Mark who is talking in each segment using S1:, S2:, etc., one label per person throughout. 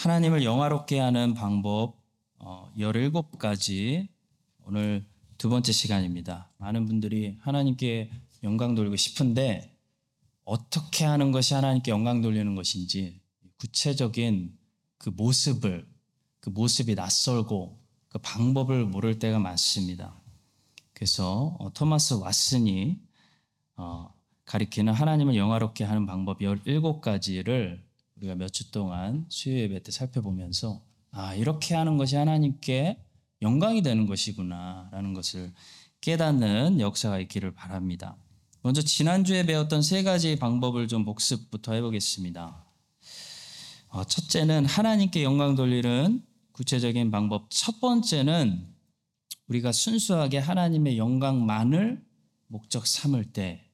S1: 하나님을 영화롭게 하는 방법 어, 17가지 오늘 두 번째 시간입니다. 많은 분들이 하나님께 영광 돌리고 싶은데 어떻게 하는 것이 하나님께 영광 돌리는 것인지 구체적인 그 모습을 그 모습이 낯설고 그 방법을 모를 때가 많습니다. 그래서 어, 토마스 왓슨이 어, 가리키는 하나님을 영화롭게 하는 방법 17가지를 우리가 몇 주 동안 수요 예배 때 살펴보면서 아, 이렇게 하는 것이 하나님께 영광이 되는 것이구나라는 것을 깨닫는 역사가 있기를 바랍니다. 먼저 지난주에 배웠던 세 가지 방법을 좀 복습부터 해보겠습니다. 어, 첫째는 하나님께 영광 돌리는 구체적인 방법. 첫 번째는 우리가 순수하게 하나님의 영광만을 목적 삼을 때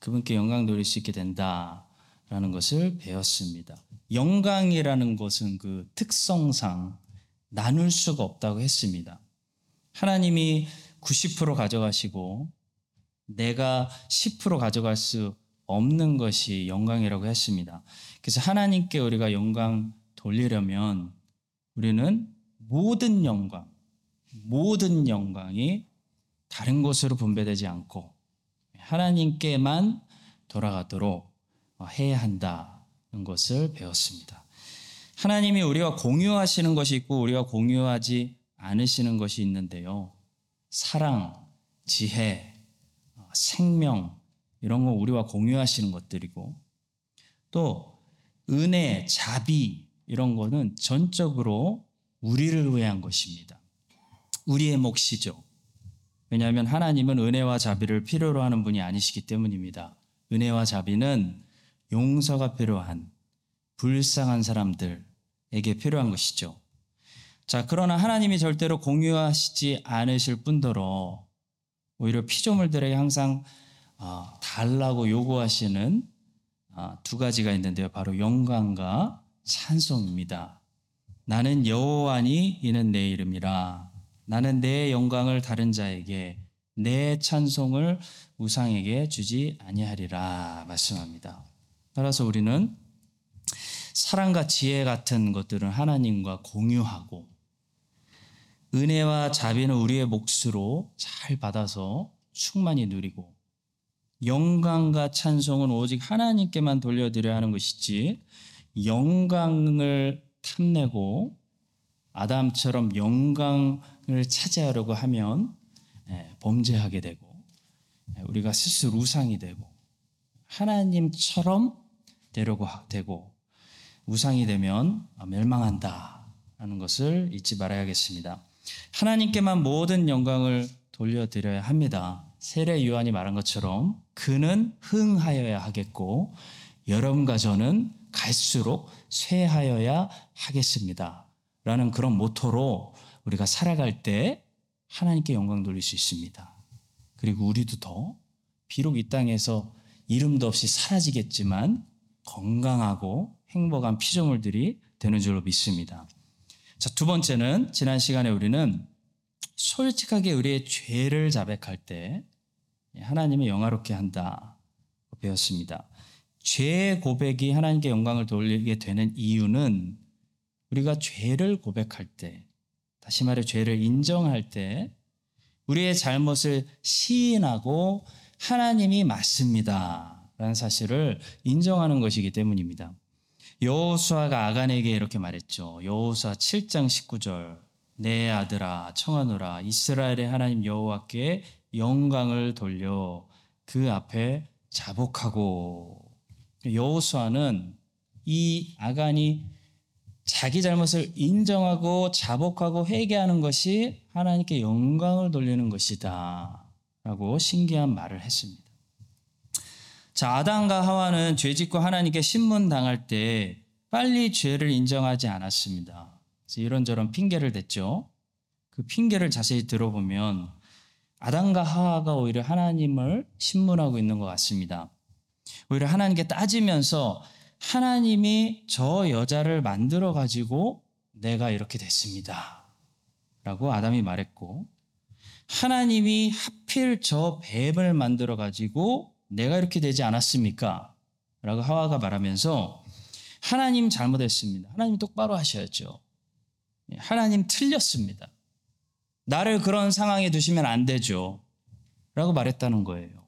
S1: 그분께 영광 돌릴 수 있게 된다 라는 것을 배웠습니다. 영광이라는 것은 그 특성상 나눌 수가 없다고 했습니다. 하나님이 90% 가져가시고 내가 10% 가져갈 수 없는 것이 영광이라고 했습니다. 그래서 하나님께 우리가 영광 돌리려면 우리는 모든 영광, 모든 영광이 다른 곳으로 분배되지 않고 하나님께만 돌아가도록 해야 한다는 것을 배웠습니다. 하나님이 우리와 공유하시는 것이 있고 우리가 공유하지 않으시는 것이 있는데요. 사랑, 지혜, 생명 이런 거 우리와 공유하시는 것들이고 또 은혜, 자비 이런 거는 전적으로 우리를 위한 것입니다. 우리의 몫이죠. 왜냐하면 하나님은 은혜와 자비를 필요로 하는 분이 아니시기 때문입니다. 은혜와 자비는 용서가 필요한 불쌍한 사람들에게 필요한 것이죠. 자, 그러나 하나님이 절대로 공유하시지 않으실 뿐더러 오히려 피조물들에게 항상 달라고 요구하시는 두 가지가 있는데요. 바로 영광과 찬송입니다. 나는 여호와니 이는 내 이름이라. 나는 내 영광을 다른 자에게 내 찬송을 우상에게 주지 아니하리라 말씀합니다. 따라서 우리는 사랑과 지혜 같은 것들은 하나님과 공유하고 은혜와 자비는 우리의 몫으로 잘 받아서 충만히 누리고 영광과 찬송은 오직 하나님께만 돌려드려야 하는 것이지 영광을 탐내고 아담처럼 영광을 차지하려고 하면 예, 범죄하게 되고 예, 우리가 스스로 우상이 되고 하나님처럼 되려고 되고 우상이 되면 멸망한다라는 것을 잊지 말아야겠습니다. 하나님께만 모든 영광을 돌려드려야 합니다. 세례 요한이 말한 것처럼 그는 흥하여야 하겠고 여러분과 저는 갈수록 쇠하여야 하겠습니다. 라는 그런 모토로 우리가 살아갈 때 하나님께 영광 돌릴 수 있습니다. 그리고 우리도 더 비록 이 땅에서 이름도 없이 사라지겠지만 건강하고 행복한 피조물들이 되는 줄로 믿습니다. 자, 두 번째는 지난 시간에 우리는 솔직하게 우리의 죄를 자백할 때 하나님을 영화롭게 한다 배웠습니다. 죄 고백이 하나님께 영광을 돌리게 되는 이유는 우리가 죄를 고백할 때, 다시 말해 죄를 인정할 때, 우리의 잘못을 시인하고 하나님이 맞습니다. 라는 사실을 인정하는 것이기 때문입니다. 여호수아가 아간에게 이렇게 말했죠. 여호수아 7장 19절. 내 아들아 청하노라 이스라엘의 하나님 여호와께 영광을 돌려 그 앞에 자복하고 여호수아는 이 아간이 자기 잘못을 인정하고 자복하고 회개하는 것이 하나님께 영광을 돌리는 것이다. 라고 신기한 말을 했습니다. 자, 아담과 하와는 죄 짓고 하나님께 신문 당할 때 빨리 죄를 인정하지 않았습니다. 그래서 이런저런 핑계를 댔죠. 그 핑계를 자세히 들어보면 아담과 하와가 오히려 하나님을 신문하고 있는 것 같습니다. 오히려 하나님께 따지면서 하나님이 저 여자를 만들어 가지고 내가 이렇게 됐습니다. 라고 아담이 말했고, 하나님이 하필 저 뱀을 만들어 가지고 내가 이렇게 되지 않았습니까? 라고 하와가 말하면서 하나님 잘못했습니다. 하나님 똑바로 하셔야죠. 예, 하나님 틀렸습니다. 나를 그런 상황에 두시면 안 되죠. 라고 말했다는 거예요.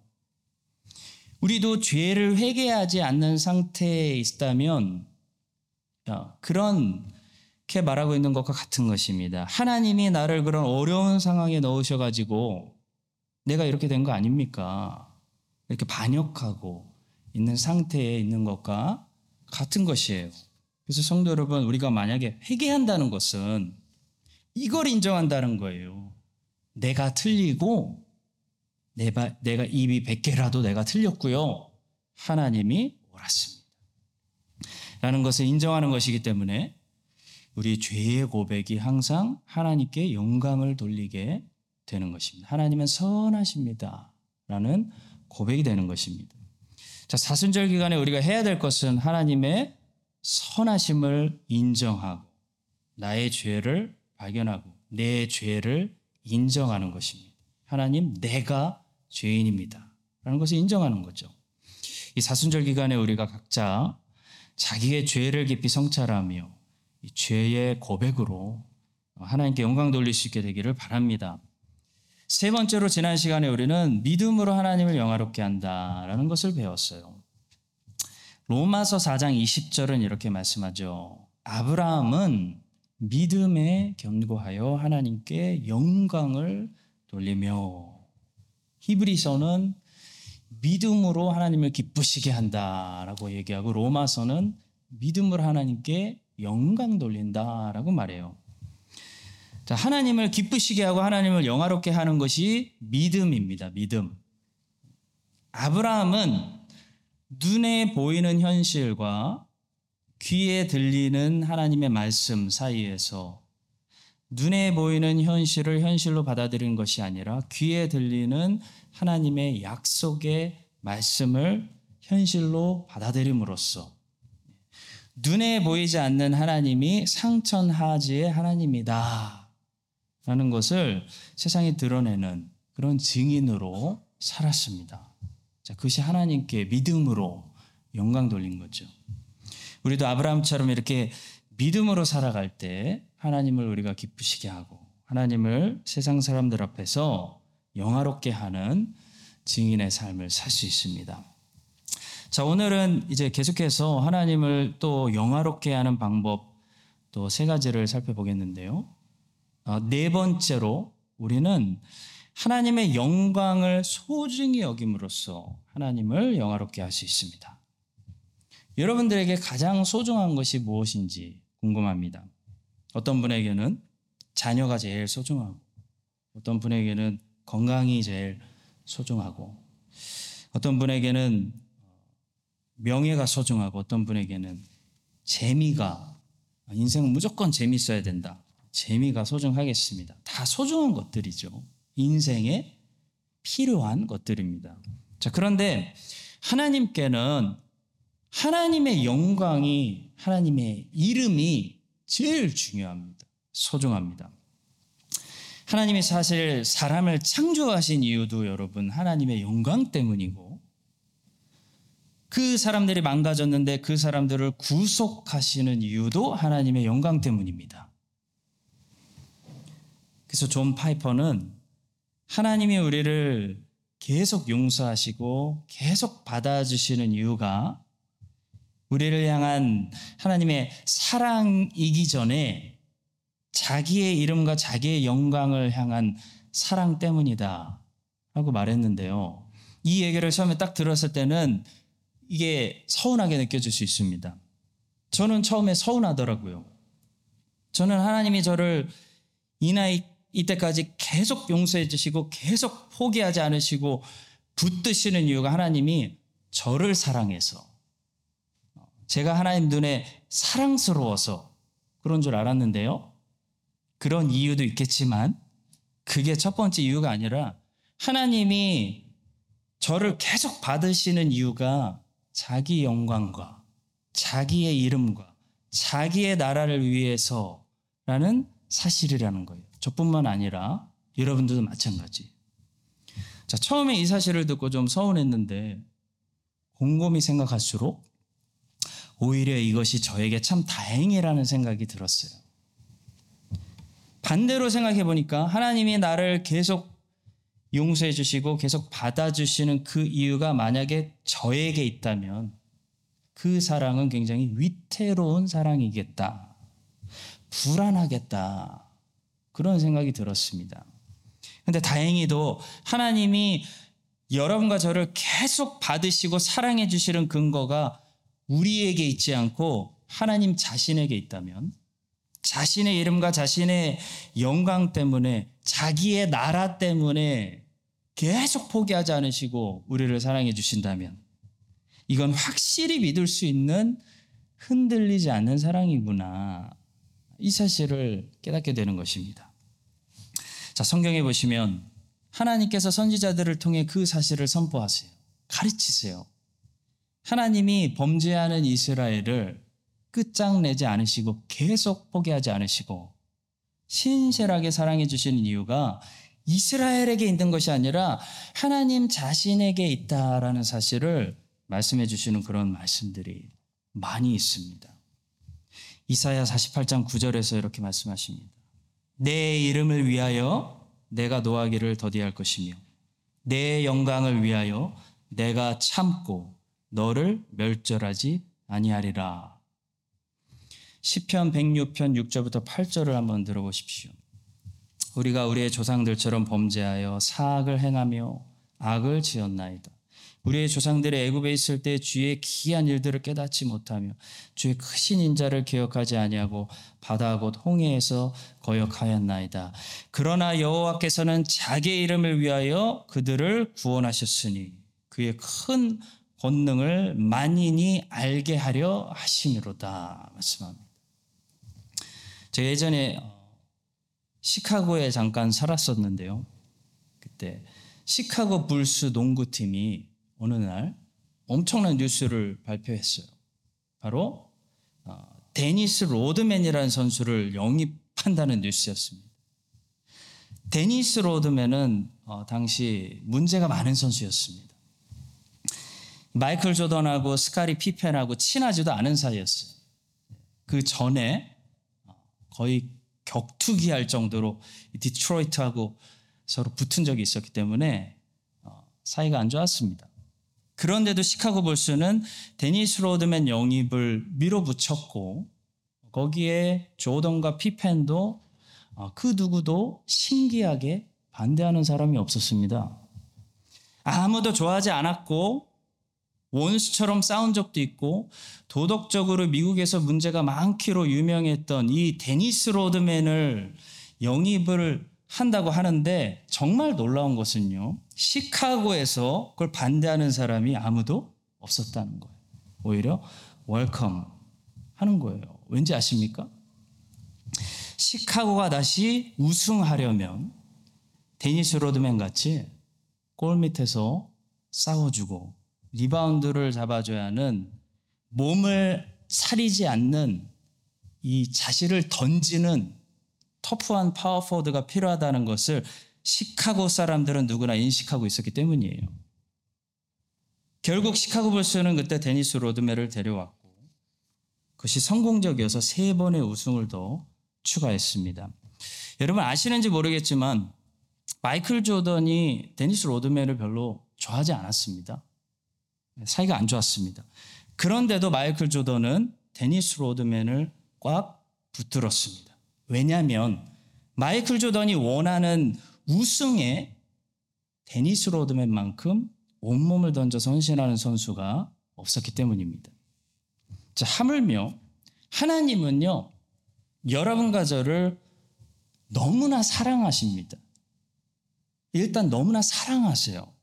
S1: 우리도 죄를 회개하지 않는 상태에 있다면 그렇게 말하고 있는 것과 같은 것입니다. 하나님이 나를 그런 어려운 상황에 넣으셔가지고 내가 이렇게 된 거 아닙니까? 이렇게 반역하고 있는 상태에 있는 것과 같은 것이에요. 그래서 성도 여러분, 우리가 만약에 회개한다는 것은 이걸 인정한다는 거예요. 내가 틀리고 내가, 내가 입이 100개라도 내가 틀렸고요. 하나님이 옳았습니다. 라는 것을 인정하는 것이기 때문에 우리 죄의 고백이 항상 하나님께 영광을 돌리게 되는 것입니다. 하나님은 선하십니다. 라는 고백이 되는 것입니다. 자, 사순절 기간에 우리가 해야 될 것은 하나님의 선하심을 인정하고 나의 죄를 발견하고 내 죄를 인정하는 것입니다. 하나님, 내가 죄인입니다. 라는 것을 인정하는 거죠. 이 사순절 기간에 우리가 각자 자기의 죄를 깊이 성찰하며 이 죄의 고백으로 하나님께 영광 돌릴 수 있게 되기를 바랍니다. 세 번째로 지난 시간에 우리는 믿음으로 하나님을 영화롭게 한다라는 것을 배웠어요. 로마서 4장 20절은 이렇게 말씀하죠. 아브라함은 믿음에 견고하여 하나님께 영광을 돌리며 히브리서는 믿음으로 하나님을 기쁘시게 한다라고 얘기하고 로마서는 믿음으로 하나님께 영광 돌린다라고 말해요. 자, 하나님을 기쁘시게 하고 하나님을 영화롭게 하는 것이 믿음입니다. 믿음. 아브라함은 눈에 보이는 현실과 귀에 들리는 하나님의 말씀 사이에서 눈에 보이는 현실을 현실로 받아들이는 것이 아니라 귀에 들리는 하나님의 약속의 말씀을 현실로 받아들임으로써 눈에 보이지 않는 하나님이 상천하지의 하나님이다. 라는 것을 세상에 드러내는 그런 증인으로 살았습니다. 자, 그것이 하나님께 믿음으로 영광 돌린 거죠. 우리도 아브라함처럼 이렇게 믿음으로 살아갈 때 하나님을 우리가 기쁘시게 하고 하나님을 세상 사람들 앞에서 영화롭게 하는 증인의 삶을 살 수 있습니다. 자, 오늘은 이제 계속해서 하나님을 또 영화롭게 하는 방법 또 세 가지를 살펴보겠는데요. 어, 네 번째로 우리는 하나님의 영광을 소중히 여김으로써 하나님을 영화롭게 할 수 있습니다. 여러분들에게 가장 소중한 것이 무엇인지 궁금합니다. 어떤 분에게는 자녀가 제일 소중하고, 어떤 분에게는 건강이 제일 소중하고, 어떤 분에게는 명예가 소중하고, 어떤 분에게는 재미가, 인생은 무조건 재밌어야 된다. 재미가 소중하겠습니다. 다 소중한 것들이죠. 인생에 필요한 것들입니다. 자, 그런데 하나님께는 하나님의 영광이, 하나님의 이름이 제일 중요합니다. 소중합니다. 하나님이 사실 사람을 창조하신 이유도 여러분 하나님의 영광 때문이고 그 사람들이 망가졌는데 그 사람들을 구속하시는 이유도 하나님의 영광 때문입니다. 그래서 존 파이퍼는 하나님이 우리를 계속 용서하시고 계속 받아주시는 이유가 우리를 향한 하나님의 사랑이기 전에 자기의 이름과 자기의 영광을 향한 사랑 때문이다. 라고 말했는데요. 이 얘기를 처음에 딱 들었을 때는 이게 서운하게 느껴질 수 있습니다. 저는 처음에 서운하더라고요. 저는 하나님이 저를 이 나이 이때까지 계속 용서해 주시고 계속 포기하지 않으시고 붙드시는 이유가 하나님이 저를 사랑해서 제가 하나님 눈에 사랑스러워서 그런 줄 알았는데요. 그런 이유도 있겠지만 그게 첫 번째 이유가 아니라 하나님이 저를 계속 받으시는 이유가 자기 영광과 자기의 이름과 자기의 나라를 위해서라는 사실이라는 거예요. 저뿐만 아니라 여러분들도 마찬가지. 자, 처음에 이 사실을 듣고 좀 서운했는데 곰곰이 생각할수록 오히려 이것이 저에게 참 다행이라는 생각이 들었어요. 반대로 생각해 보니까 하나님이 나를 계속 용서해 주시고 계속 받아주시는 그 이유가 만약에 저에게 있다면 그 사랑은 굉장히 위태로운 사랑이겠다. 불안하겠다. 그런 생각이 들었습니다. 근데 다행히도 하나님이 여러분과 저를 계속 받으시고 사랑해 주시는 근거가 우리에게 있지 않고 하나님 자신에게 있다면 자신의 이름과 자신의 영광 때문에 자기의 나라 때문에 계속 포기하지 않으시고 우리를 사랑해 주신다면 이건 확실히 믿을 수 있는 흔들리지 않는 사랑이구나. 이 사실을 깨닫게 되는 것입니다. 자, 성경에 보시면 하나님께서 선지자들을 통해 그 사실을 선포하세요. 가르치세요. 하나님이 범죄하는 이스라엘을 끝장내지 않으시고 계속 포기하지 않으시고 신실하게 사랑해 주시는 이유가 이스라엘에게 있는 것이 아니라 하나님 자신에게 있다라는 사실을 말씀해 주시는 그런 말씀들이 많이 있습니다. 이사야 48장 9절에서 이렇게 말씀하십니다. 내 이름을 위하여 내가 노하기를 더디할 것이며 내 영광을 위하여 내가 참고 너를 멸절하지 아니하리라. 시편 106편 6절부터 8절을 한번 들어보십시오. 우리가 우리의 조상들처럼 범죄하여 사악을 행하며 악을 지었나이다. 우리의 조상들이 애굽에 있을 때 주의 기한 일들을 깨닫지 못하며 주의 크신 인자를 기억하지 아니하고 바다 곧 홍해에서 거역하였나이다. 그러나 여호와께서는 자기의 이름을 위하여 그들을 구원하셨으니 그의 큰 권능을 만인이 알게 하려 하심이로다 말씀합니다. 제가 예전에 시카고에 잠깐 살았었는데요. 그때 시카고 불스 농구팀이 어느 날 엄청난 뉴스를 발표했어요. 바로 어, 데니스 로드맨이라는 선수를 영입한다는 뉴스였습니다. 데니스 로드맨은 어, 당시 문제가 많은 선수였습니다. 마이클 조던하고 스카티 피펜하고 친하지도 않은 사이였어요. 그 전에 어, 거의 격투기 할 정도로 디트로이트하고 서로 붙은 적이 있었기 때문에 사이가 안 좋았습니다. 그런데도 시카고 불스는 데니스 로드맨 영입을 밀어붙였고 거기에 조던과 피펜도 그 누구도 신기하게 반대하는 사람이 없었습니다. 아무도 좋아하지 않았고 원수처럼 싸운 적도 있고 도덕적으로 미국에서 문제가 많기로 유명했던 이 데니스 로드맨을 영입을 한다고 하는데 정말 놀라운 것은요. 시카고에서 그걸 반대하는 사람이 아무도 없었다는 거예요. 오히려 welcome 하는 거예요. 왠지 아십니까? 시카고가 다시 우승하려면 데니스 로드맨 같이 골 밑에서 싸워주고 리바운드를 잡아줘야 하는 몸을 사리지 않는 이 자신을 던지는 터프한 파워포워드가 필요하다는 것을 시카고 사람들은 누구나 인식하고 있었기 때문이에요. 결국 시카고 불스는 그때 데니스 로드맨을 데려왔고 그것이 성공적이어서 세 번의 우승을 더 추가했습니다. 여러분 아시는지 모르겠지만 마이클 조던이 데니스 로드맨을 별로 좋아하지 않았습니다. 사이가 안 좋았습니다. 그런데도 마이클 조던은 데니스 로드맨을 꽉 붙들었습니다. 왜냐하면 마이클 조던이 원하는 우승에 데니스 로드맨만큼 온몸을 던져서 헌신하는 선수가 없었기 때문입니다. 자, 하물며 하나님은요, 여러분과 저를 너무나 사랑하십니다. 일단 너무나 사랑하세요.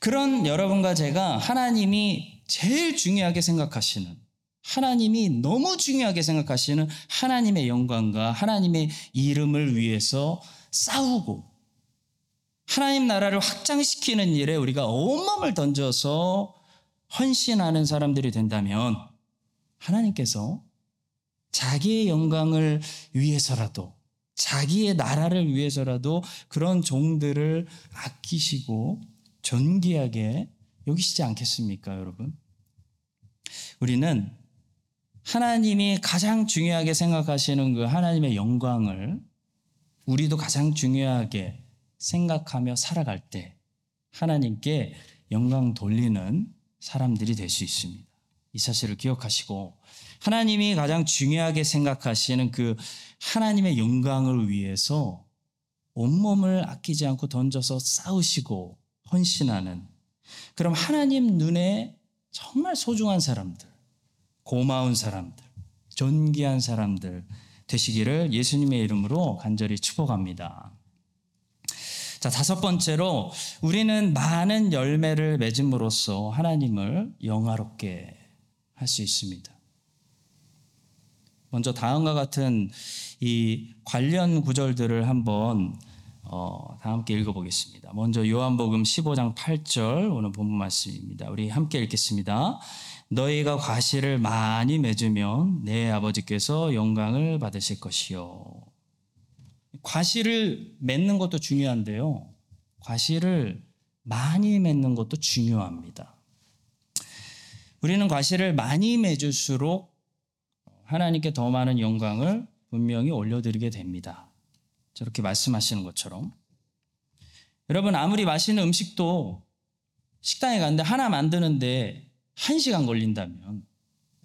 S1: 그런 여러분과 제가 하나님이 제일 중요하게 생각하시는 하나님이 너무 중요하게 생각하시는 하나님의 영광과 하나님의 이름을 위해서 싸우고 하나님 나라를 확장시키는 일에 우리가 온몸을 던져서 헌신하는 사람들이 된다면 하나님께서 자기의 영광을 위해서라도 자기의 나라를 위해서라도 그런 종들을 아끼시고 존귀하게 여기시지 않겠습니까, 여러분? 우리는 하나님이 가장 중요하게 생각하시는 그 하나님의 영광을 우리도 가장 중요하게 생각하며 살아갈 때 하나님께 영광 돌리는 사람들이 될 수 있습니다. 이 사실을 기억하시고 하나님이 가장 중요하게 생각하시는 그 하나님의 영광을 위해서 온몸을 아끼지 않고 던져서 싸우시고 헌신하는 그럼 하나님 눈에 정말 소중한 사람들, 고마운 사람들, 존귀한 사람들 되시기를 예수님의 이름으로 간절히 축복합니다. 자, 다섯 번째로 우리는 많은 열매를 맺음으로써 하나님을 영화롭게 할 수 있습니다. 먼저 다음과 같은 이 관련 구절들을 한번 어, 다 함께 읽어보겠습니다. 먼저 요한복음 15장 8절 오늘 본문 말씀입니다. 우리 함께 읽겠습니다. 너희가 과실을 많이 맺으면 내 아버지께서 영광을 받으실 것이요. 과실을 맺는 것도 중요한데요. 과실을 많이 맺는 것도 중요합니다. 우리는 과실을 많이 맺을수록 하나님께 더 많은 영광을 분명히 올려드리게 됩니다. 저렇게 말씀하시는 것처럼. 여러분, 아무리 맛있는 음식도 식당에 갔는데 하나 만드는데 한 시간 걸린다면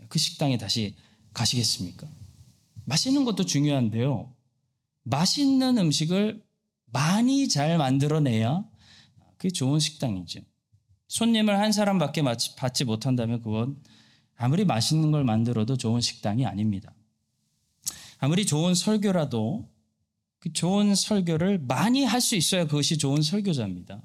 S1: 그 식당에 다시 가시겠습니까? 맛있는 것도 중요한데요. 맛있는 음식을 많이 잘 만들어내야 그게 좋은 식당이죠. 손님을 한 사람밖에 받지 못한다면 그건 아무리 맛있는 걸 만들어도 좋은 식당이 아닙니다. 아무리 좋은 설교라도 그 좋은 설교를 많이 할 수 있어야 그것이 좋은 설교자입니다.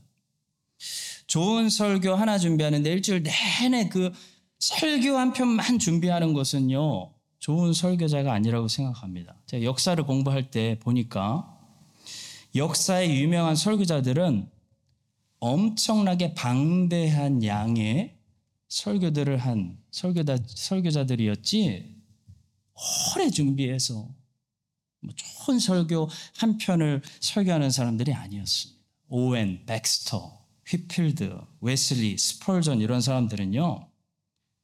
S1: 좋은 설교 하나 준비하는데 일주일 내내 그 설교 한 편만 준비하는 것은요, 좋은 설교자가 아니라고 생각합니다. 제가 역사를 공부할 때 보니까 역사의 유명한 설교자들은 엄청나게 방대한 양의 설교들을 한 설교자, 설교자들이었지 오래 준비해서 뭐 좋은 설교 한 편을 설교하는 사람들이 아니었습니다. 오웬, 백스터, 휘필드, 웨슬리, 스펄전 이런 사람들은요.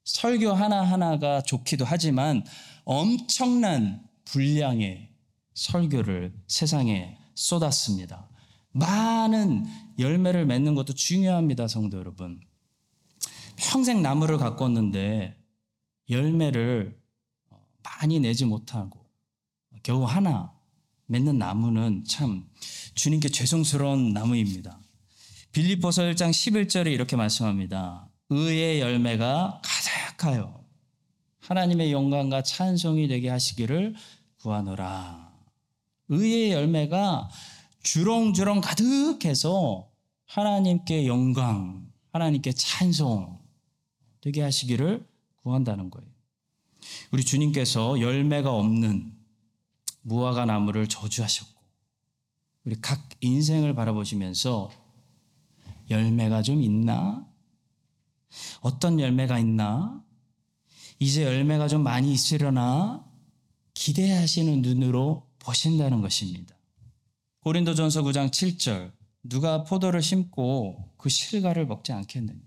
S1: 설교 하나하나가 좋기도 하지만 엄청난 분량의 설교를 세상에 쏟았습니다. 많은 열매를 맺는 것도 중요합니다, 성도 여러분. 평생 나무를 가꿨는데 열매를 많이 내지 못하고 겨우 하나 맺는 나무는 참 주님께 죄송스러운 나무입니다. 빌리포서 1장 11절에 이렇게 말씀합니다. 의의 열매가 가득하여 하나님의 영광과 찬송이 되게 하시기를 구하노라. 의의 열매가 주렁주렁 가득해서 하나님께 영광, 하나님께 찬송 되게 하시기를 구한다는 거예요. 우리 주님께서 열매가 없는 무화과 나무를 저주하셨고, 우리 각 인생을 바라보시면서 열매가 좀 있나? 어떤 열매가 있나? 이제 열매가 좀 많이 있으려나? 기대하시는 눈으로 보신다는 것입니다. 고린도전서 9장 7절 누가 포도를 심고 그 실과를 먹지 않겠느냐.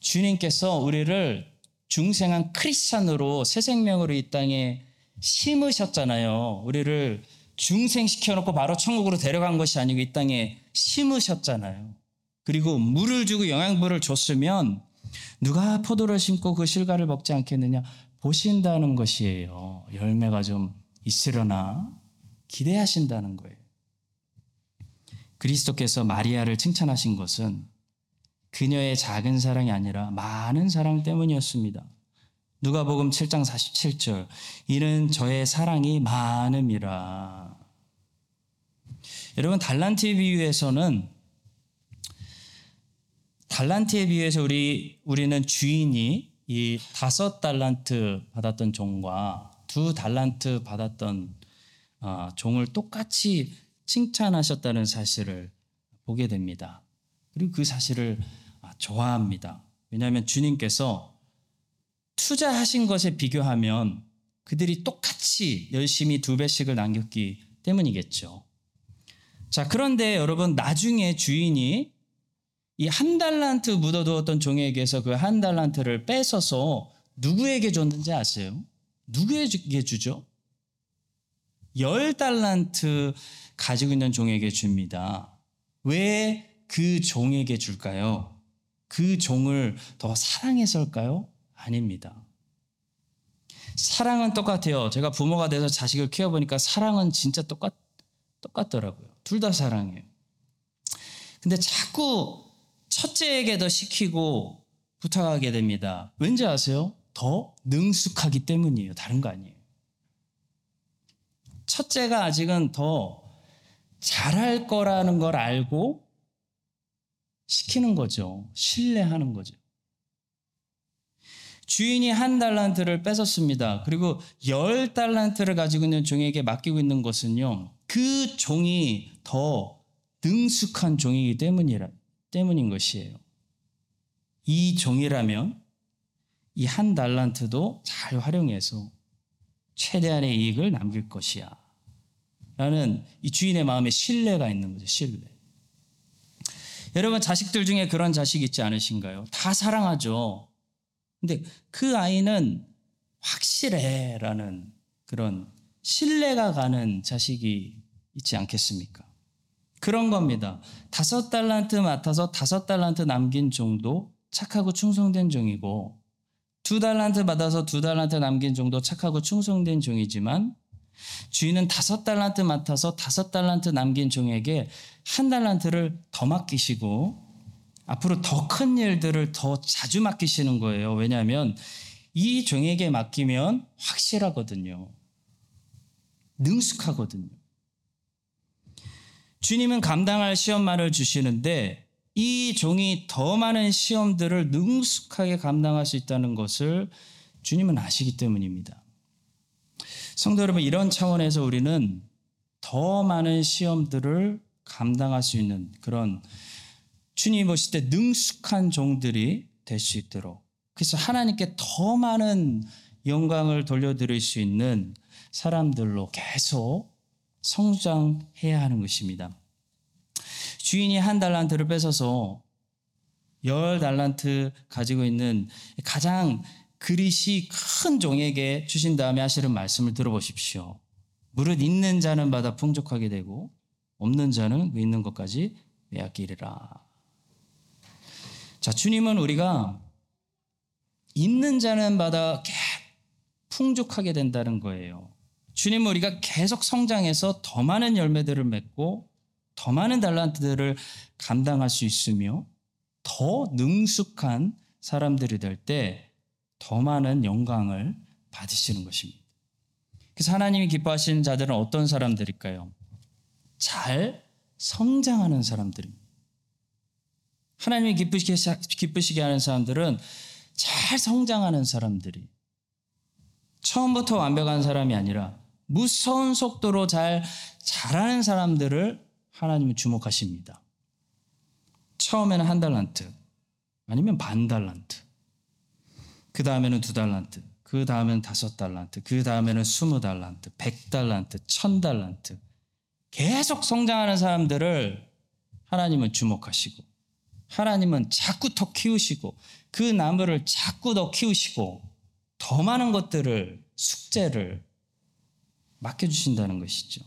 S1: 주님께서 우리를 중생한 크리스찬으로 새 생명으로 이 땅에 심으셨잖아요. 우리를 중생시켜 놓고 바로 천국으로 데려간 것이 아니고 이 땅에 심으셨잖아요. 그리고 물을 주고 영양분을 줬으면 누가 포도를 심고 그 실과를 먹지 않겠느냐 보신다는 것이에요. 열매가 좀 있으려나 기대하신다는 거예요. 그리스도께서 마리아를 칭찬하신 것은 그녀의 작은 사랑이 아니라 많은 사랑 때문이었습니다. 누가복음 7장 47절 이는 저의 사랑이 많음이라. 여러분 달란트에 비유해서는 달란트에 비해서 우리 우리는 주인이 이 다섯 달란트 받았던 종과 두 달란트 받았던 어, 종을 똑같이 칭찬하셨다는 사실을 보게 됩니다. 그리고 그 사실을 아, 좋아합니다. 왜냐하면 주님께서 투자하신 것에 비교하면 그들이 똑같이 열심히 두 배씩을 남겼기 때문이겠죠. 자, 그런데 여러분, 나중에 주인이 이 한 달란트 묻어두었던 종에게서 그 한 달란트를 뺏어서 누구에게 줬는지 아세요? 누구에게 주죠? 열 달란트 가지고 있는 종에게 줍니다. 왜 그 종에게 줄까요? 그 종을 더 사랑해서일까요? 아닙니다. 사랑은 똑같아요. 제가 부모가 돼서 자식을 키워보니까 사랑은 진짜 똑같, 똑같더라고요. 둘 다 사랑해요. 근데 자꾸 첫째에게 더 시키고 부탁하게 됩니다. 왠지 아세요? 더 능숙하기 때문이에요. 다른 거 아니에요. 첫째가 아직은 더 잘할 거라는 걸 알고 시키는 거죠. 신뢰하는 거죠. 주인이 한 달란트를 뺏었습니다. 그리고 열 달란트를 가지고 있는 종에게 맡기고 있는 것은요. 그 종이 더 능숙한 종이기 때문이라, 때문인 것이에요. 이 종이라면 이 한 달란트도 잘 활용해서 최대한의 이익을 남길 것이야. 라는 이 주인의 마음에 신뢰가 있는 거죠. 신뢰. 여러분 자식들 중에 그런 자식 있지 않으신가요? 다 사랑하죠. 근데 그 아이는 확실해 라는 그런 신뢰가 가는 자식이 있지 않겠습니까? 그런 겁니다. 다섯 달란트 맡아서 다섯 달란트 남긴 종도 착하고 충성된 종이고 두 달란트 받아서 두 달란트 남긴 종도 착하고 충성된 종이지만 주인은 다섯 달란트 맡아서 다섯 달란트 남긴 종에게 한 달란트를 더 맡기시고 앞으로 더 큰 일들을 더 자주 맡기시는 거예요. 왜냐하면 이 종에게 맡기면 확실하거든요. 능숙하거든요. 주님은 감당할 시험만을 주시는데 이 종이 더 많은 시험들을 능숙하게 감당할 수 있다는 것을 주님은 아시기 때문입니다. 성도 여러분, 이런 차원에서 우리는 더 많은 시험들을 감당할 수 있는 그런 주님이 보실 때 능숙한 종들이 될 수 있도록 그래서 하나님께 더 많은 영광을 돌려드릴 수 있는 사람들로 계속 성장해야 하는 것입니다. 주인이 한 달란트를 뺏어서 열 달란트 가지고 있는 가장 그릿이 큰 종에게 주신 다음에 하시는 말씀을 들어보십시오. 무릇 있는 자는 받아 풍족하게 되고 없는 자는 그 있는 것까지 빼앗기리라. 자, 주님은 우리가 있는 자는 받아 풍족하게 된다는 거예요. 주님은 우리가 계속 성장해서 더 많은 열매들을 맺고 더 많은 달란트들을 감당할 수 있으며 더 능숙한 사람들이 될 때 더 많은 영광을 받으시는 것입니다. 그래서 하나님이 기뻐하시는 자들은 어떤 사람들일까요? 잘 성장하는 사람들입니다. 하나님이 기쁘시게, 기쁘시게 하는 사람들은 잘 성장하는 사람들이 처음부터 완벽한 사람이 아니라 무서운 속도로 잘 잘하는 사람들을 하나님은 주목하십니다. 처음에는 한 달란트 아니면 반 달란트 그 다음에는 두 달란트, 그 다음에는 다섯 달란트, 그 다음에는 스무 달란트, 백 달란트, 천 달란트. 계속 성장하는 사람들을 하나님은 주목하시고, 하나님은 자꾸 더 키우시고, 그 나무를 자꾸 더 키우시고, 더 많은 것들을, 숙제를 맡겨주신다는 것이죠.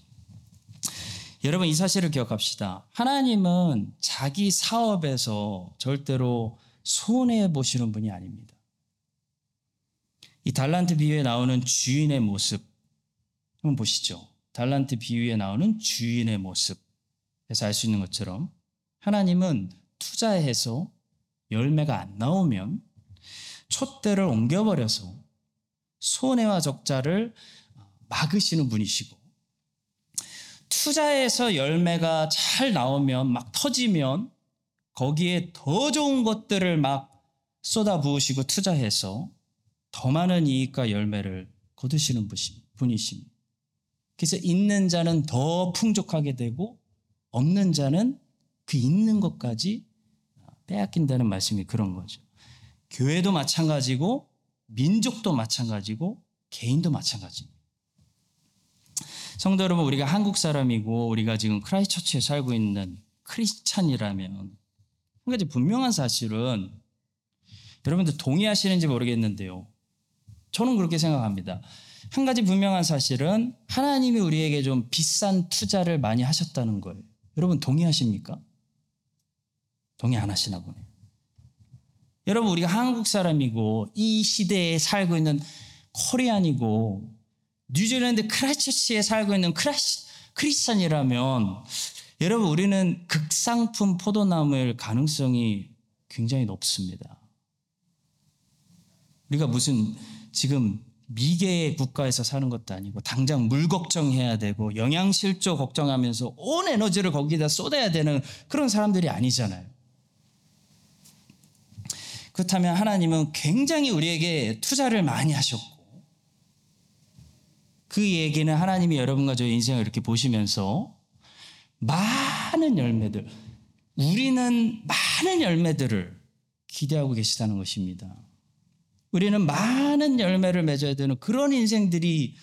S1: 여러분, 이 사실을 기억합시다. 하나님은 자기 사업에서 절대로 손해 보시는 분이 아닙니다. 이 달란트 비유에 나오는 주인의 모습 한번 보시죠. 달란트 비유에 나오는 주인의 모습에서 알 수 있는 것처럼 하나님은 투자해서 열매가 안 나오면 촛대를 옮겨버려서 손해와 적자를 막으시는 분이시고 투자해서 열매가 잘 나오면 막 터지면 거기에 더 좋은 것들을 막 쏟아 부으시고 투자해서 더 많은 이익과 열매를 거두시는 분이십니다. 그래서 있는 자는 더 풍족하게 되고 없는 자는 그 있는 것까지 빼앗긴다는 말씀이 그런 거죠. 교회도 마찬가지고 민족도 마찬가지고 개인도 마찬가지입니다. 성도 여러분, 우리가 한국 사람이고 우리가 지금 크라이처치에 살고 있는 크리스찬이라면 한 가지 분명한 사실은 여러분들 동의하시는지 모르겠는데요. 저는 그렇게 생각합니다. 한 가지 분명한 사실은 하나님이 우리에게 좀 비싼 투자를 많이 하셨다는 거예요. 여러분 동의하십니까? 동의 안 하시나 보네요. 여러분 우리가 한국 사람이고 이 시대에 살고 있는 코리안이고 뉴질랜드 크라이처치에 살고 있는 크라시, 크리스찬이라면 여러분 우리는 극상품 포도나무일 가능성이 굉장히 높습니다. 우리가 무슨 지금 미개의 국가에서 사는 것도 아니고 당장 물 걱정해야 되고 영양실조 걱정하면서 온 에너지를 거기다 쏟아야 되는 그런 사람들이 아니잖아요. 그렇다면 하나님은 굉장히 우리에게 투자를 많이 하셨고 그 얘기는 하나님이 여러분과 저의 인생을 이렇게 보시면서 많은 열매들, 우리는 많은 열매들을 기대하고 계시다는 것입니다. 우리는 많은 열매를 맺어야 되는 그런 인생들이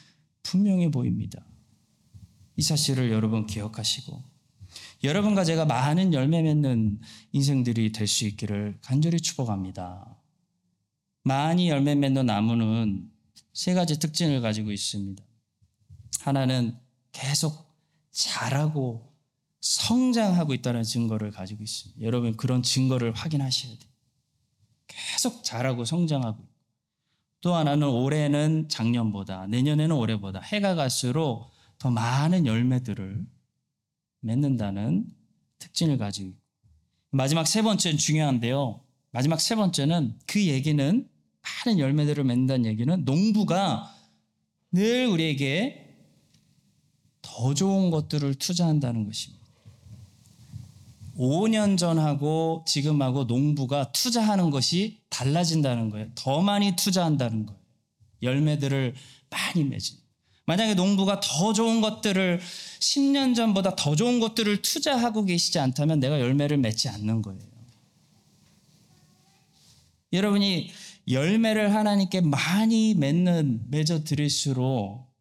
S1: 분명해 보입니다. 이 사실을 여러분 기억하시고 여러분과 제가 많은 열매 맺는 인생들이 될 수 있기를 간절히 축복합니다. 많이 열매 맺는 나무는 세 가지 특징을 가지고 있습니다. 하나는 계속 자라고 성장하고 있다는 증거를 가지고 있습니다. 여러분 그런 증거를 확인하셔야 돼요. 계속 자라고 성장하고. 또 하나는 올해는 작년보다 내년에는 올해보다 해가 갈수록 더 많은 열매들을 맺는다는 특징을 가지고 있고 마지막 세 번째는 중요한데요. 마지막 세 번째는 그 얘기는 많은 열매들을 맺는다는 얘기는 농부가 늘 우리에게 더 좋은 것들을 투자한다는 것입니다. 5년 전하고 지금하고 농부가 투자하는 것이 달라진다는 거예요. 더 많이 투자한다는 거예요. 열매들을 많이 맺은. 만약에 농부가 더 좋은 것들을 10년 전보다 더 좋은 것들을 투자하고 계시지 않다면 내가 열매를 맺지 않는 거예요. 여러분이 열매를 하나님께 많이 맺는 맺어 드릴수록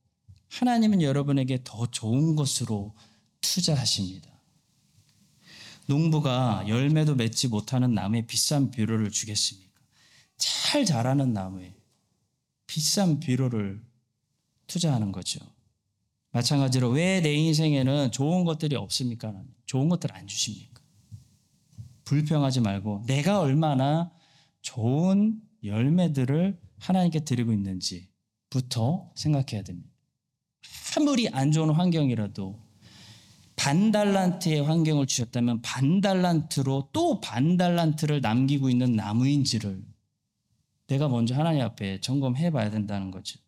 S1: 하나님은 여러분에게 더 좋은 것으로 투자하십니다. 농부가 열매도 맺지 못하는 나무에 비싼 비료를 주겠습니까? 잘 자라는 나무에 비싼 비료를 투자하는 거죠. 마찬가지로 왜 내 인생에는 좋은 것들이 없습니까? 좋은 것들 안 주십니까? 불평하지 말고 내가 얼마나 좋은 열매들을 하나님께 드리고 있는지부터 생각해야 됩니다. 아무리 안 좋은 환경이라도 반달란트의 환경을 주셨다면 반달란트로 또 반달란트를 남기고 있는 나무인지를 내가 먼저 하나님 앞에 점검해 봐야 된다는 거죠.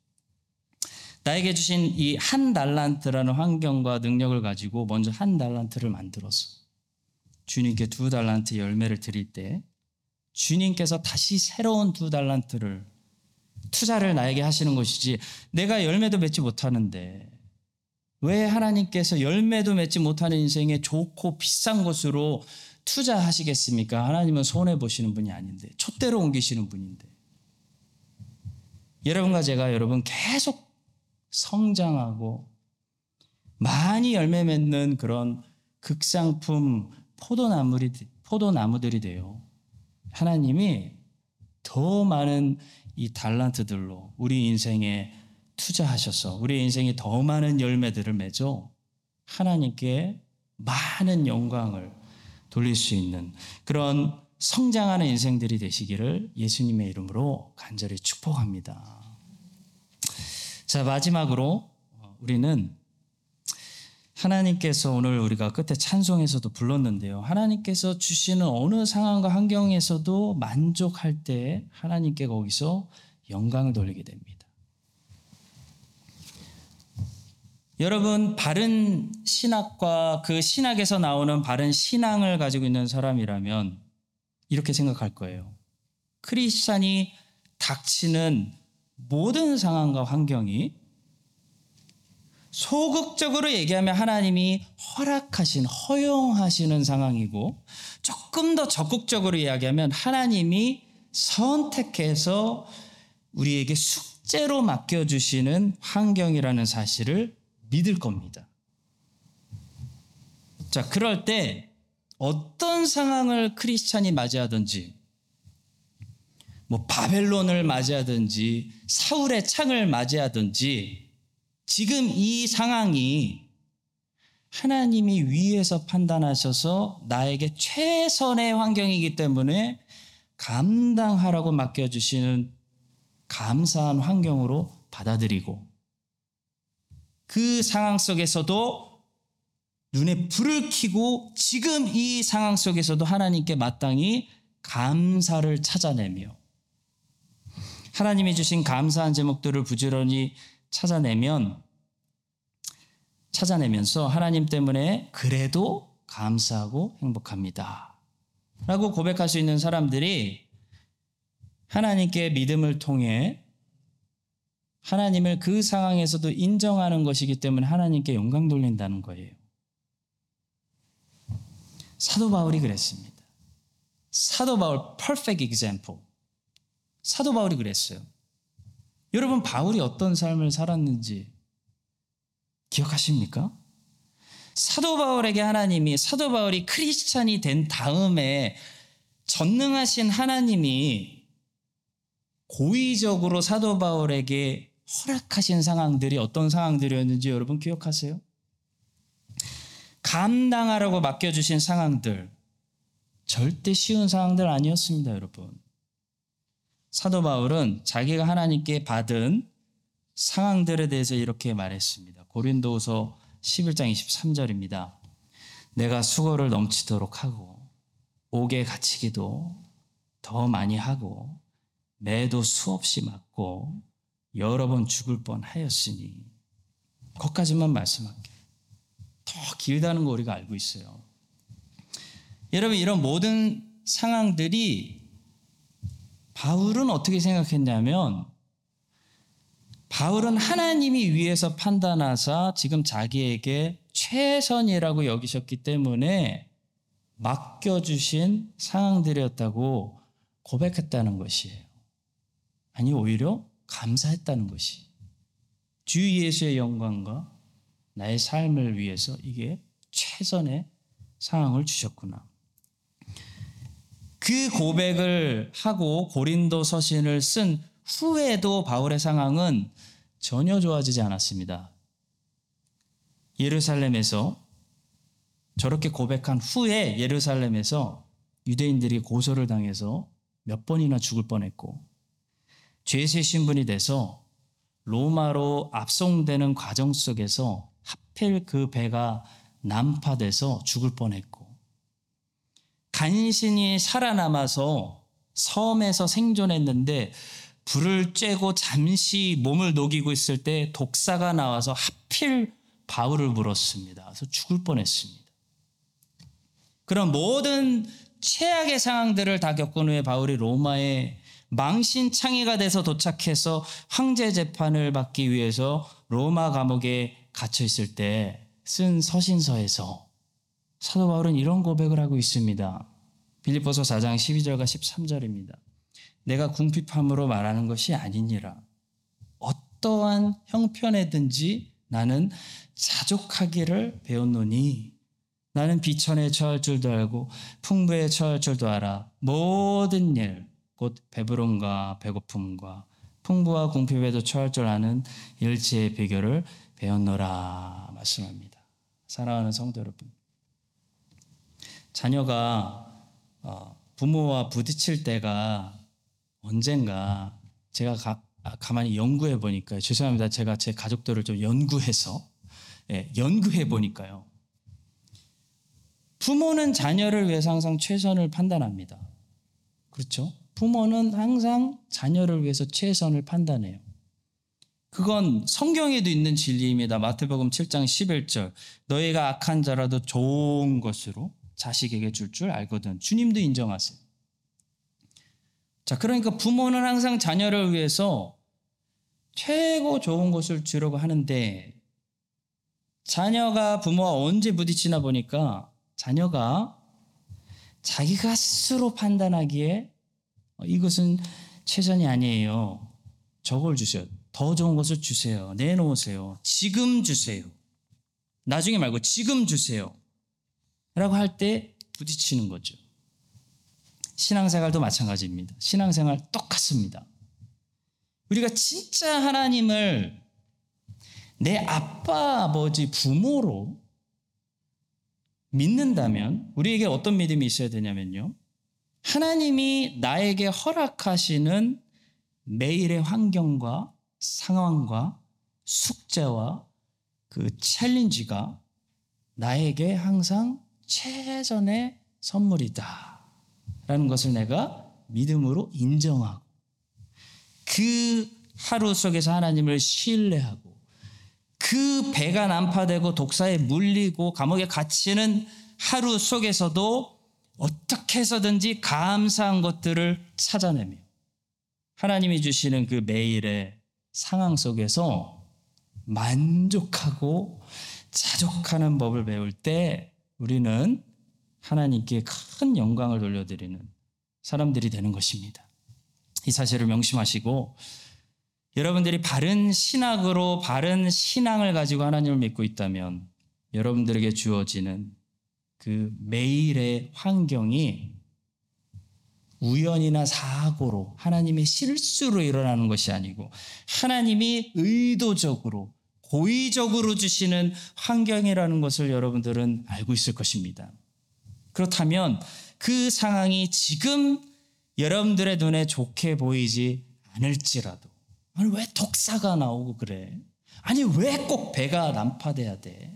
S1: 나에게 주신 이 한 달란트라는 환경과 능력을 가지고 먼저 한 달란트를 만들어서 주님께 두 달란트 열매를 드릴 때 주님께서 다시 새로운 두 달란트를 투자를 나에게 하시는 것이지 내가 열매도 맺지 못하는데 왜 하나님께서 열매도 맺지 못하는 인생에 좋고 비싼 것으로 투자하시겠습니까? 하나님은 손해 보시는 분이 아닌데 촛대로 옮기시는 분인데 여러분과 제가 여러분 계속 성장하고 많이 열매 맺는 그런 극상품 포도나무들이, 포도나무들이 돼요. 하나님이 더 많은 이 달란트들로 우리 인생에 투자하셔서 우리 인생에 더 많은 열매들을 맺어 하나님께 많은 영광을 돌릴 수 있는 그런 성장하는 인생들이 되시기를 예수님의 이름으로 간절히 축복합니다. 자, 마지막으로 우리는 하나님께서 오늘 우리가 끝에 찬송에서도 불렀는데요. 하나님께서 주시는 어느 상황과 환경에서도 만족할 때 하나님께 거기서 영광을 돌리게 됩니다. 여러분, 바른 신학과 그 신학에서 나오는 바른 신앙을 가지고 있는 사람이라면 이렇게 생각할 거예요. 크리스찬이 닥치는 모든 상황과 환경이 소극적으로 얘기하면 하나님이 허락하신, 허용하시는 상황이고 조금 더 적극적으로 이야기하면 하나님이 선택해서 우리에게 숙제로 맡겨주시는 환경이라는 사실을 믿을 겁니다. 자, 그럴 때 어떤 상황을 크리스찬이 맞이하든지 뭐 바벨론을 맞이하든지 사울의 창을 맞이하든지 지금 이 상황이 하나님이 위에서 판단하셔서 나에게 최선의 환경이기 때문에 감당하라고 맡겨주시는 감사한 환경으로 받아들이고 그 상황 속에서도 눈에 불을 켜고 지금 이 상황 속에서도 하나님께 마땅히 감사를 찾아내며 하나님이 주신 감사한 제목들을 부지런히 찾아내면 찾아내면서 하나님 때문에 그래도 감사하고 행복합니다. 라고 고백할 수 있는 사람들이 하나님께 믿음을 통해 하나님을 그 상황에서도 인정하는 것이기 때문에 하나님께 영광 돌린다는 거예요. 사도 바울이 그랬습니다. 사도 바울 perfect example. 사도 바울이 그랬어요. 여러분 바울이 어떤 삶을 살았는지 기억하십니까? 사도 바울에게 하나님이 사도 바울이 크리스찬이 된 다음에 전능하신 하나님이 고의적으로 사도 바울에게 허락하신 상황들이 어떤 상황들이었는지 여러분 기억하세요? 감당하라고 맡겨주신 상황들 절대 쉬운 상황들 아니었습니다, 여러분. 사도 바울은 자기가 하나님께 받은 상황들에 대해서 이렇게 말했습니다. 고린도서 11장 23절입니다. 내가 수고를 넘치도록 하고 옥에 갇히기도 더 많이 하고 매도 수없이 맞고 여러 번 죽을 뻔하였으니 거기까지만 말씀할게요. 더 길다는 거 우리가 알고 있어요. 여러분 이런 모든 상황들이 바울은 어떻게 생각했냐면 바울은 하나님이 위에서 판단하사 지금 자기에게 최선이라고 여기셨기 때문에 맡겨주신 상황들이었다고 고백했다는 것이에요. 아니, 오히려 감사했다는 것이. 주 예수의 영광과 나의 삶을 위해서 이게 최선의 상황을 주셨구나. 그 고백을 하고 고린도 서신을 쓴 후에도 바울의 상황은 전혀 좋아지지 않았습니다. 예루살렘에서 저렇게 고백한 후에 예루살렘에서 유대인들이 고소를 당해서 몇 번이나 죽을 뻔했고 죄세 신분이 돼서 로마로 압송되는 과정 속에서 하필 그 배가 난파돼서 죽을 뻔했고 간신히 살아남아서 섬에서 생존했는데 불을 쬐고 잠시 몸을 녹이고 있을 때 독사가 나와서 하필 바울을 물었습니다. 그래서 죽을 뻔했습니다. 그런 모든 최악의 상황들을 다 겪은 후에 바울이 로마에 망신창이가 돼서 도착해서 황제 재판을 받기 위해서 로마 감옥에 갇혀 있을 때 쓴 서신서에서 사도 바울은 이런 고백을 하고 있습니다. 빌립보서 4장 12절과 13절입니다. 내가 궁핍함으로 말하는 것이 아니니라. 어떠한 형편에든지 나는 자족하기를 배웠노니 나는 비천에 처할 줄도 알고 풍부에 처할 줄도 알아. 모든 일, 곧 배부름과 배고픔과 풍부와 궁핍에도 처할 줄 아는 일체의 비결을 배웠노라 말씀합니다. 사랑하는 성도 여러분. 자녀가 어, 부모와 부딪힐 때가 언젠가 제가 가, 아, 가만히 연구해 보니까요. 죄송합니다. 제가 제 가족들을 좀 연구해서 예, 연구해 보니까요. 부모는 자녀를 위해서 항상 최선을 판단합니다. 그렇죠? 부모는 항상 자녀를 위해서 최선을 판단해요. 그건 성경에도 있는 진리입니다. 마태복음 7장 11절. 너희가 악한 자라도 좋은 것으로 자식에게 줄줄 알거든. 주님도 인정하세요. 자, 그러니까 부모는 항상 자녀를 위해서 최고 좋은 것을 주려고 하는데 자녀가 부모와 언제 부딪히나 보니까 자녀가 자기가 스스로 판단하기에 이것은 최선이 아니에요. 저걸 주세요. 더 좋은 것을 주세요. 내놓으세요. 지금 주세요. 나중에 말고 지금 주세요. 라고 할 때 부딪히는 거죠. 신앙생활도 마찬가지입니다. 신앙생활 똑같습니다. 우리가 진짜 하나님을 내 아빠, 아버지, 부모로 믿는다면 우리에게 어떤 믿음이 있어야 되냐면요. 하나님이 나에게 허락하시는 매일의 환경과 상황과 숙제와 그 챌린지가 나에게 항상 최선의 선물이다. 라는 것을 내가 믿음으로 인정하고 그 하루 속에서 하나님을 신뢰하고 그 배가 난파되고 독사에 물리고 감옥에 갇히는 하루 속에서도 어떻게 해서든지 감사한 것들을 찾아내며 하나님이 주시는 그 매일의 상황 속에서 만족하고 자족하는 법을 배울 때 우리는 하나님께 큰 영광을 돌려드리는 사람들이 되는 것입니다. 이 사실을 명심하시고 여러분들이 바른 신학으로 바른 신앙을 가지고 하나님을 믿고 있다면 여러분들에게 주어지는 그 매일의 환경이 우연이나 사고로 하나님의 실수로 일어나는 것이 아니고 하나님이 의도적으로 고의적으로 주시는 환경이라는 것을 여러분들은 알고 있을 것입니다. 그렇다면 그 상황이 지금 여러분들의 눈에 좋게 보이지 않을지라도 아니 왜 독사가 나오고 그래? 아니 왜 꼭 배가 난파돼야 돼?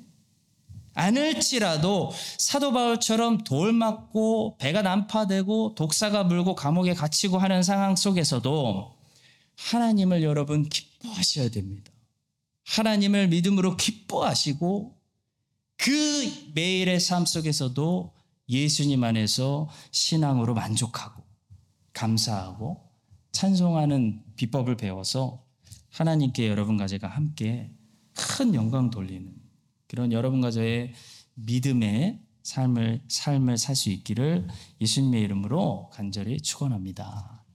S1: 않을지라도 사도 바울처럼 돌 맞고 배가 난파되고 독사가 물고 감옥에 갇히고 하는 상황 속에서도 하나님을 여러분 기뻐하셔야 됩니다. 하나님을 믿음으로 기뻐하시고 그 매일의 삶 속에서도 예수님 안에서 신앙으로 만족하고 감사하고 찬송하는 비법을 배워서 하나님께 여러분과 제가 함께 큰 영광 돌리는 그런 여러분과 저의 믿음의 삶을 삶을 살 수 있기를 예수님의 이름으로 간절히 축원합니다.